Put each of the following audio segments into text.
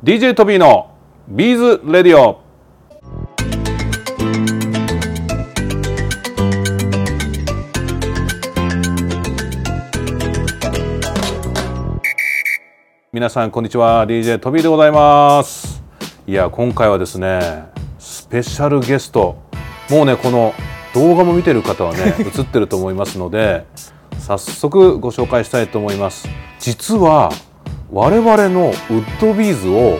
DJ トビーのビーズレディオ。皆さんこんにちは。DJ トビーでございます。いや今回はですねスペシャルゲスト。もうねこの動画も見てる方はね 映ってると思いますので早速ご紹介したいと思います。実は我々のウッドビーズを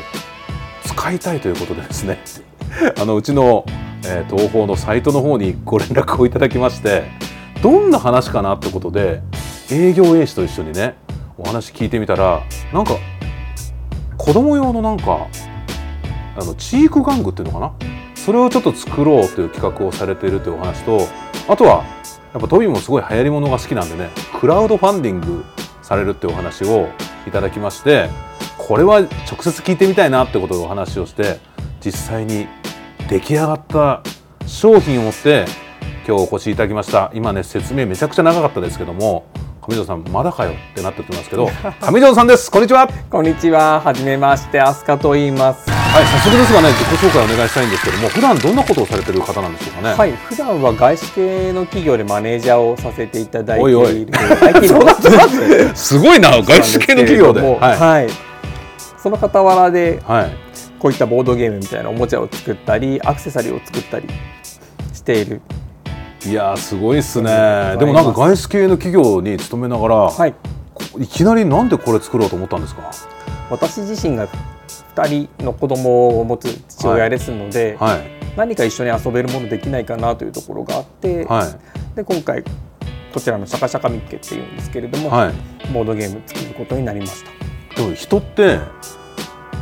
使いたいということでですね あのうちの、えー、東宝のサイトの方にご連絡をいただきましてどんな話かなってことで営業衛士と一緒にねお話聞いてみたらなんか子供用のなんかあのチーク玩具っていうのかな？それをちょっと作ろうという企画をされているというお話とあとはやっぱトビーもすごい流行り物が好きなんでねクラウドファンディングされるっていうお話をいただきましてこれは直接聞いてみたいなってことでお話をして実際に出来上がった商品を持って今日お越しいただきました。今ね説明めちゃくちゃ長かったですけども上条さんまだかよってなってますけど 上条さんです。こんにちは。こんにちは。はじめましてアスカと言います。はい早速ですがね自己紹介お願いしたいんですけども普段どんなことをされてる方なんでしょうかね？はい普段は外資系の企業でマネージャーをさせていただいているおいおい。すごいな外資系の企業で。はい、はい、その傍らではい。こういったボードゲームみたいなおもちゃを作ったりアクセサリーを作ったりしているいやーすごいっすね。でもなんか外資系の企業に勤めながら、はい。い、きなりなんでこれ作ろうと思ったんですか？私自身が2人の子供を持つ父親ですので、はい。何か一緒に遊べるものできないかなというところがあって、はい。で今回こちらのシャカシャカミッケっていうんですけれども、はい。ボードゲーム作ることになりました。でも人って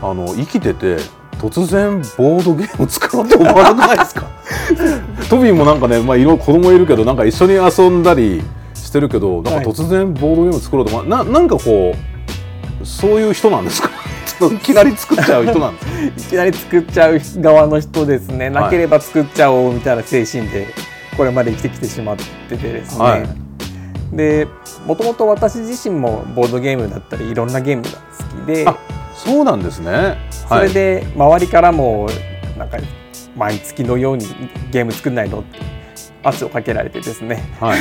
あの生きてて突然ボードゲーム作ろうと思わなくないですか？トビーもなんかね、まあ、いろいろ子供いるけどなんか一緒に遊んだりしてるけどなんか突然ボードゲーム作ろうと思わななんかこうそういう人なんですか？ちょっといきなり作っちゃう人なんですか？いきなり作っちゃう側の人ですね、なければ作っちゃおうみたいな精神でこれまで生きてきてしまっててですね、はい。でもともと私自身もボードゲームだったりいろんなゲームが好きであそうなんですね。それで周りからもなんか毎月のようにゲーム作んないのって圧をかけられてですね。はい、はい、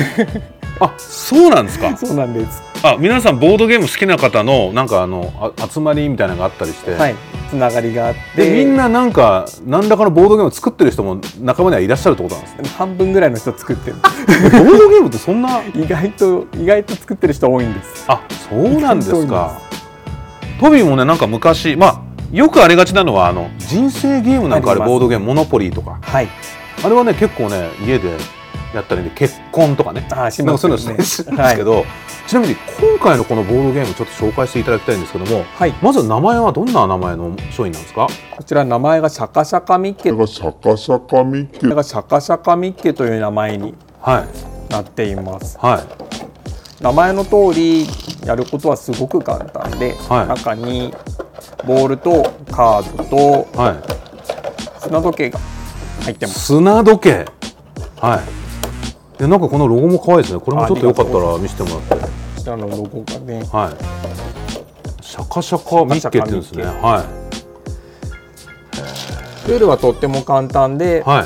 あそうなんですか？そうなんです。あ皆さんボードゲーム好きな方のなんかあのあ集まりみたいなのがあったりして、はい。つながりがあって。でみんななんか何らかのボードゲームを作ってる人も仲間にはいらっしゃるってことなんですね半分ぐらいの人作ってる。ボードゲームってそんな？意外と意外と作ってる人多いんです。あそうなんですか。トビーもねなんか昔まあよくありがちなのはあの人生ゲームなんかあれあります。ボードゲームモノポリーとか。はい。あれはね結構ね家でやったりで結婚とかね。あーしなんかそういうのますよねするんですけど、ちなみに今回のこのボードゲームちょっと紹介していただきたいんですけどもはい。まず名前はどんな名前の商品なんですか？こちら名前がシャカシャカミッケ。これがシャカシャカミッケ。これがシャカシャカミッケという名前にはい。なっています。はい。名前の通りやることはすごく簡単で、はい。中にボールとカードとはい。砂時計が入ってます。砂時計？はい。でなんかこのロゴも可愛いですね。これもちょっとよかったら見せてもらって。こちらのロゴがね。はい。シャカシャカミッケって言うんですね。はルールはとっても簡単で、いはい。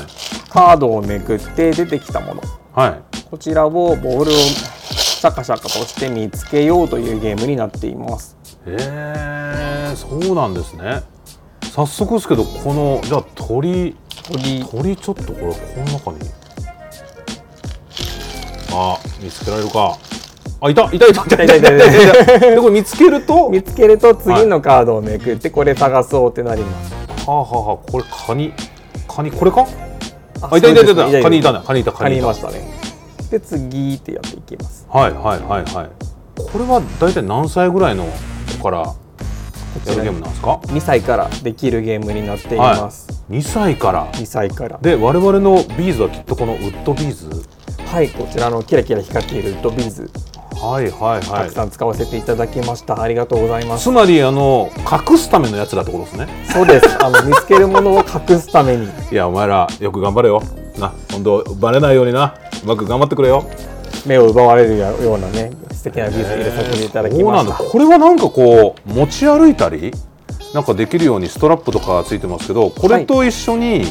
カードをめくって出てきたもの。はい。こちらをボールをシャカシャカとして見つけようというゲームになっています。へえそうなんですね。早速ですけどこのじゃあ鳥鳥。鳥ちょっとこれこの中に。あ見つけられるか。あいたいたいたいたいたいたいたいた。でこれ見つけると？見つけると次のカードをめくってこれ探そうってなります、はあはあはあこれカニカニこれか？ああいたいたいたいた。カニいたね。カニいたカカニニいた。いましたね。で次ってやっていきます。はいはいはいはい。これは大体何歳ぐらいの子からやるゲームなんですか2歳からできるゲームになっています、2歳から。2歳から。で我々のビーズはきっとこのウッドビーズ。はいこちらのキラキラ光っているウッドビーズ。はいはいはたくさん使わせていただきました、ありがとうございます。つまりあの隠すためのやつだってことですね。そうです。あの見つけるものを隠すために。いやお前らよく頑張れよ。な本当バレないようにな。うまく頑張ってくれよ目を奪われるようなね素敵なビーズ入れさせていただきそうなんだ。ましたこれはなんかこう持ち歩いたりなんかできるようにストラップとかついてますけどこれと一緒に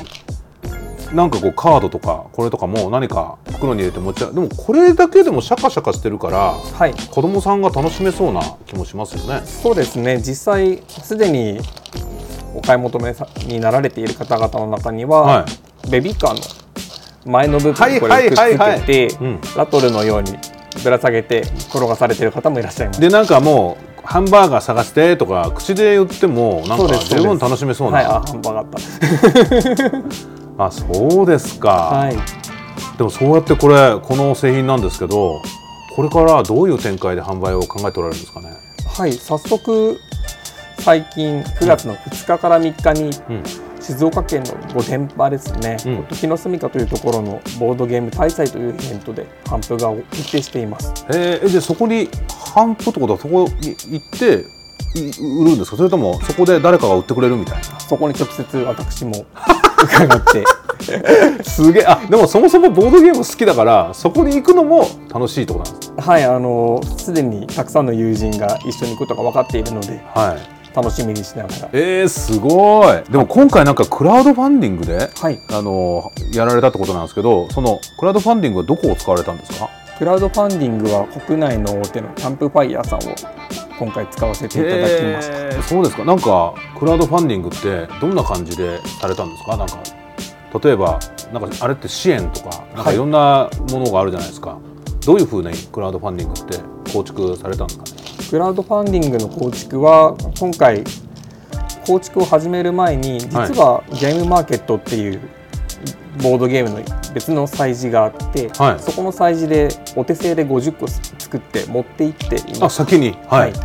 なんかこうカードとかこれとかも何か袋に入れて持ちゃでもこれだけでもシャカシャカしてるからはい。子供さんが楽しめそうな気もしますよね。そうですね。実際すでにお買い求めさになられている方々の中には、はベビーカーの前の部分これをくっつけてうんラトルのようにぶら下げて転がされている方もいらっしゃいます。でなんかもうハンバーガー探してとか口で言ってもなんか十分楽しめそうなはい、あハンバーガーあっ あそうですか、た。はい。でもそうやってこれこの製品なんですけどこれからどういう展開で販売を考えておられるんですかね。はい、早速最近9月の2日から3日にうん静岡県の御殿場ですね、うん。時の住処というところのボードゲーム大祭というイベントで販布が決定しています。えー、えでそこに販布ってことはそこに行ってい売るんですか？それともそこで誰かが売ってくれるみたいな？そこに直接私も 伺って。すげえ。あでもそもそもボードゲーム好きだからそこに行くのも楽しいってことなんですはいあのすでにたくさんの友人が一緒に行くことが分かっているので。はい楽しみにしながら。えー、すごい。でも今回なんかクラウドファンディングではい。あのやられたってことなんですけどそのクラウドファンディングはどこを使われたんですか？クラウドファンディングは国内の大手のキャンプファイヤーさんを今回使わせていただきました、そうですか。なんかクラウドファンディングってどんな感じでされたんですか？なんか例えばなんかあれって支援とかなんかはいいろんなものがあるじゃないですか、どういうふうにクラウドファンディングって構築されたんですかね？クラウドファンディングの構築は今回構築を始める前に実はゲームマーケットっていうボードゲームの別の催事があって、はい。そこの催事でお手製で50個作って持って行っています。あ先に。はい、はい。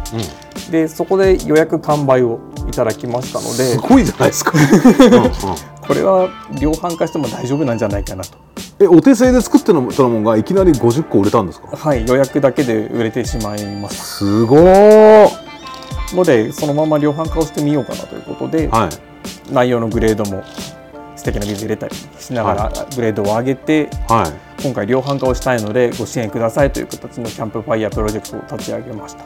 うん。でそこで予約完売をいただきましたのすでごいじゃないですか、うんうんこれは量販化しても大丈夫なんじゃないかなと。えお手製で作ってたものがいきなり50個売れたんですか？はい予約だけで売れてしまいましすごー。たのでそのまま量販化をしてみようかなということで、はい。内容のグレードも素敵な水入れたりしながらグレードを上げて、はい。今回量販化をしたいのでご支援くださいという形のキャンプファイヤープロジェクトを立ち上げました。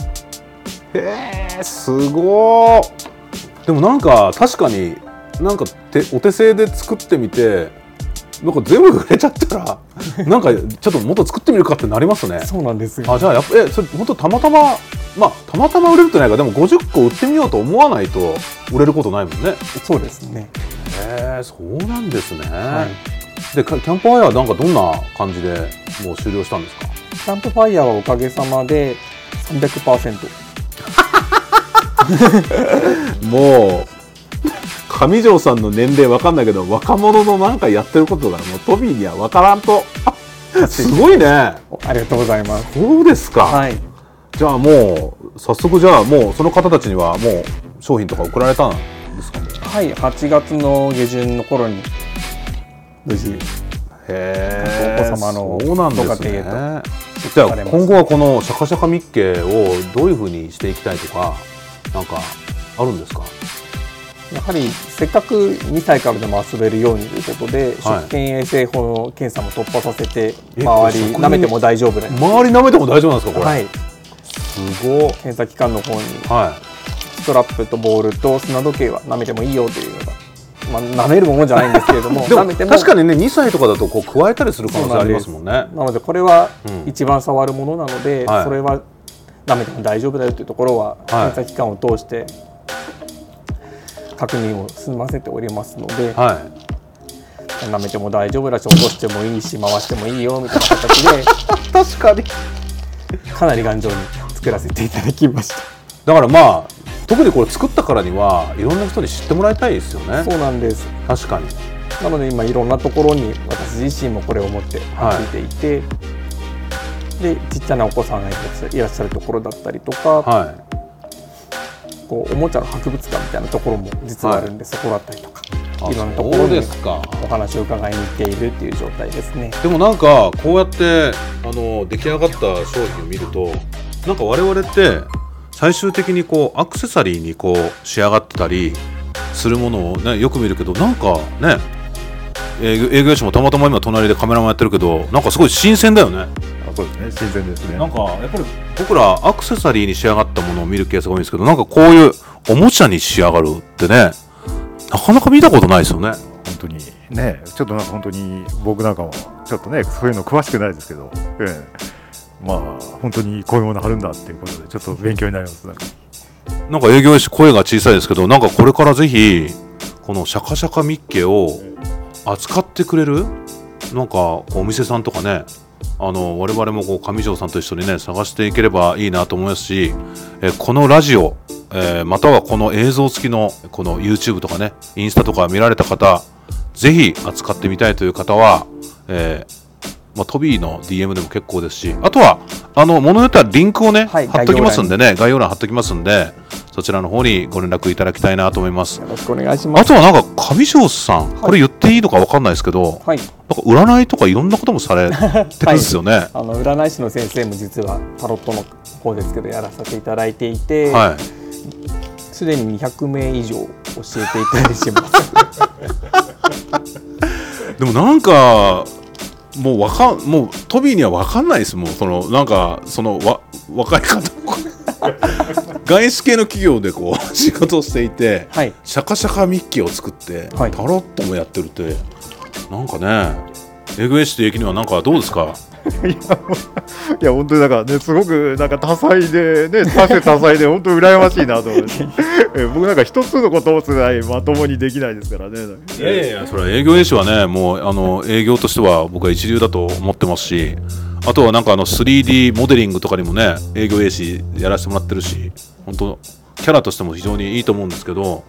へえすごー。でもなんか確かになんか手お手製で作ってみてなんか全部売れちゃったら なんかちょっともっと作ってみるかってなりますね。そうなんですよ。あじゃあやっぱえそれ本当たまたままあたまたま売れるってないかでも50個売ってみようと思わないと売れることないもんね。そうですね。へえそうなんですね、はい。でかキャンプファイヤーはなんかどんな感じでもう終了したんですか？キャンプファイヤーはおかげさまで300% もう上条さんの年齢わかんないけど若者のなんかやってることがもうトビーにはわからんと。すごいね。おありがとうございます。そうですか、はい。じゃあもう早速じゃあもうその方たちにはもう商品とか送られたんですかね。はい8月の下旬の頃に。無事へー。お子様のそうなんですね。庭じゃあ今後はこのシャカシャカミッケをどういうふうにしていきたいとかなんかあるんですか？やはりせっかく2歳からでも遊べるようにということで、はい。食品衛生法の検査も突破させてえ周り舐めても大丈夫な周り舐めても大丈夫なんですかこれ、はい、すごい検査機関の方にはストラップとボールと砂時計は舐めてもいいよというのが、まあ、舐めるものじゃないんですけれども確かにね2歳とかだとこう加えたりする可能性ありますもんね。なのでこれはうん。一番触るものなので、はい。それは舐めても大丈夫だよというところははい。検査機関を通して確認を済ませておりますので、はい。舐めても大丈夫だし落としてもいいし回してもいいよみたいな形で 確かに。かなり頑丈に作らせていただきました。だからまあ特にこれ作ったからにはいろんな人に知ってもらいたいですよね。そうなんです。確かに。なので今いろんなところに私自身もこれを持ってはい。歩いていて、でちっちゃなお子さんがいらっしゃるところだったりとか、はこうおもちゃの博物館みたいなところも実はあるんで、そこだったりとかいいろんなところにですかお話を伺いに行っているっていう状態ですね。でもなんかこうやってあの出来上がった商品を見るとなんか我々って最終的にこうアクセサリーにこう仕上がってたりするものをねよく見るけどなんかね営業営業者もたまたま今隣でカメラマンやってるけどなんかすごい新鮮だよねそうですね新鮮ですね。なんかやっぱり僕らアクセサリーに仕上がったものを見るケースが多いんですけどなんかこういうおもちゃに仕上がるってねなかなか見たことないですよね。本当に。ねちょっとなんか本当に僕なんかもちょっとねそういうの詳しくないですけど、ええ、まあ本当にこういうものあるんだっていうことでちょっと勉強になりますなんか。なんか営業し声が小さいですけどなんかこれからぜひこのシャカシャカミッケを扱ってくれるなんかお店さんとかねあの我々もこう上条さんと一緒にね探していければいいなと思いますし、えこのラジオ、えーまたはこの映像付きのこの YouTube とかねインスタとか見られた方ぜひ扱ってみたいという方は、えーまあ、トビーの DM でも結構ですしあとはあのものによってはリンクをね、はい貼っときますんでね概要欄貼っときますんでそちらの方にご連絡いただきたいなと思います。よろしくお願いします。あとはなんか上条さん、これ言っていいのか分かんないですけど、はい。なんか占いとかいろんなこともされてるんですよね。あの占い師の先生も実はタロットの方ですけどやらせていただいていてはい。すでに200名以上教えていただいてします。でもなんかもうわかんもうトビーには分かんないですもん。そのなんかそのわ若い方外資系の企業でこう 仕事をしていて、はい。シャカシャカミッキーを作って、はい。タロットもやってるってなんかねエグエッシュ的にはなんかどうですか？いや本当になんかねすごくなんか多彩でね多種多彩で本当羨ましいなと思って。僕なんか一つのことをつないまともにできないですからね。いやいやそれは営業演習はね。もうあの営業としては僕は一流だと思ってますしあとはなんかあの 3D モデリングとかにもね営業 A 師やらせてもらってるし本当キャラとしても非常にいいと思うんですけど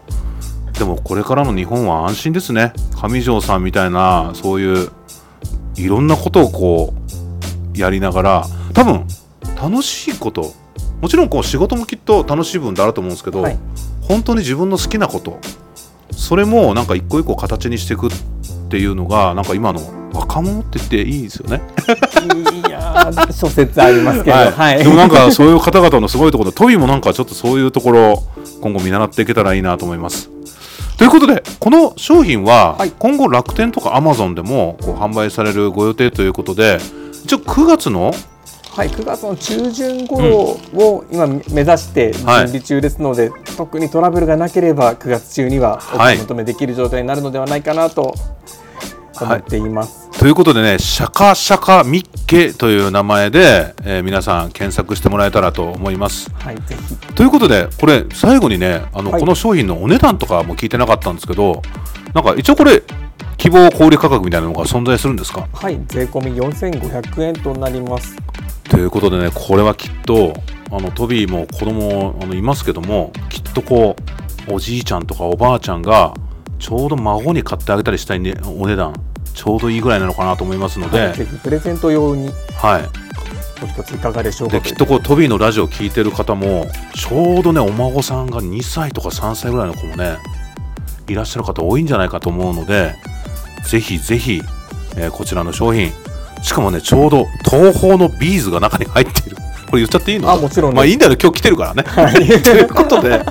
でもこれからの日本は安心ですね。上条さんみたいなそういういろんなことをこうやりながら多分楽しいこともちろんこう仕事もきっと楽しい部分であると思うんですけど、はい本当に自分の好きなことそれもなんか一個一個形にしていくっていうのがなんか今の若者って言っていいですよね。いやー諸説ありますけど、はいでもなんかそういう方々のすごいところでトビーもなんかちょっとそういうところ今後見習っていけたらいいなと思います。ということでこの商品ははい今後楽天とかアマゾンでもこう販売されるご予定ということで一応9月の？はい、9月の中旬頃を今目指して準はい。備中ですので、特にトラブルがなければ9月中にはお求めできる状態になるのではないかなと思っています。ということでね、シャカシャカミッケという名前で、えー皆さん検索してもらえたらと思います。はい、ぜひ。ということで、これ最後にね、あの、はい。この商品のお値段とかも聞いてなかったんですけど、なんか一応これ希望小売価格みたいなのが存在するんですか？はい、税込み4500円となります。ということでね、これはきっとあのトビーも子供あのいますけども、きっとこうおじいちゃんとかおばあちゃんがちょうど孫に買ってあげたりしたい、ね、お値段ちょうどいいぐらいなのかなと思いますので、はいプレゼント用にはい。お一ついかがでしょうか？できっとこうトビーのラジオ聞いてる方もちょうどねお孫さんが2歳とか3歳ぐらいの子もねいらっしゃる方多いんじゃないかと思うのでぜひぜひ、えーこちらの商品しかもねちょうど東宝のビーズが中に入っている。これ言っちゃっていいの？あもちろんです。まあいいんだよ今日来てるからね、ということで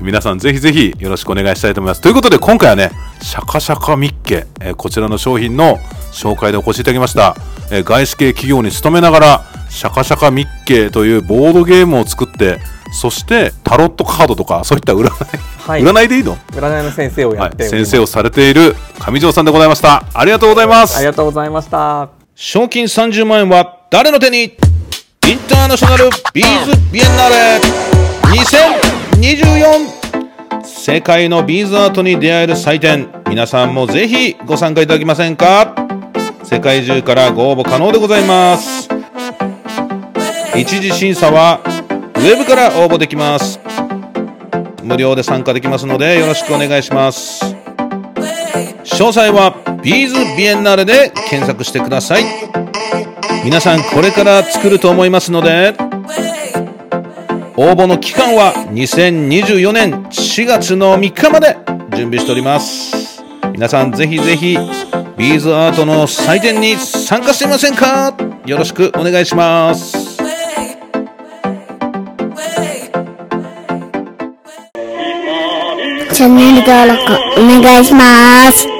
皆さんぜひぜひよろしくお願いしたいと思います。ということで今回はねシャカシャカミッケ、えーこちらの商品の紹介でお越しいただきました、えー外資系企業に勤めながらシャカシャカミッケというボードゲームを作ってそしてタロットカードとかそういった占い、はい。占いでいいの、占いの先生をやはい、っております、先生をされている上条さんでございましたありがとうございます。ありがとうございました。賞金30万円は誰の手に？インターナショナルビーズビエンナーレ。2024世界のビーズアートに出会える祭典。皆さんもぜひご参加いただけませんか？世界中からご応募可能でございます。一次審査はウェブから応募できます。無料で参加できますのでよろしくお願いします。詳細はビーズビエンナーレで検索してください。皆さんこれから作ると思いますので応募の期間は2024年4月の3日まで準備しております。皆さんぜひぜひビーズアートの祭典に参加してみませんか？よろしくお願いします。チャンネル登録お願いします。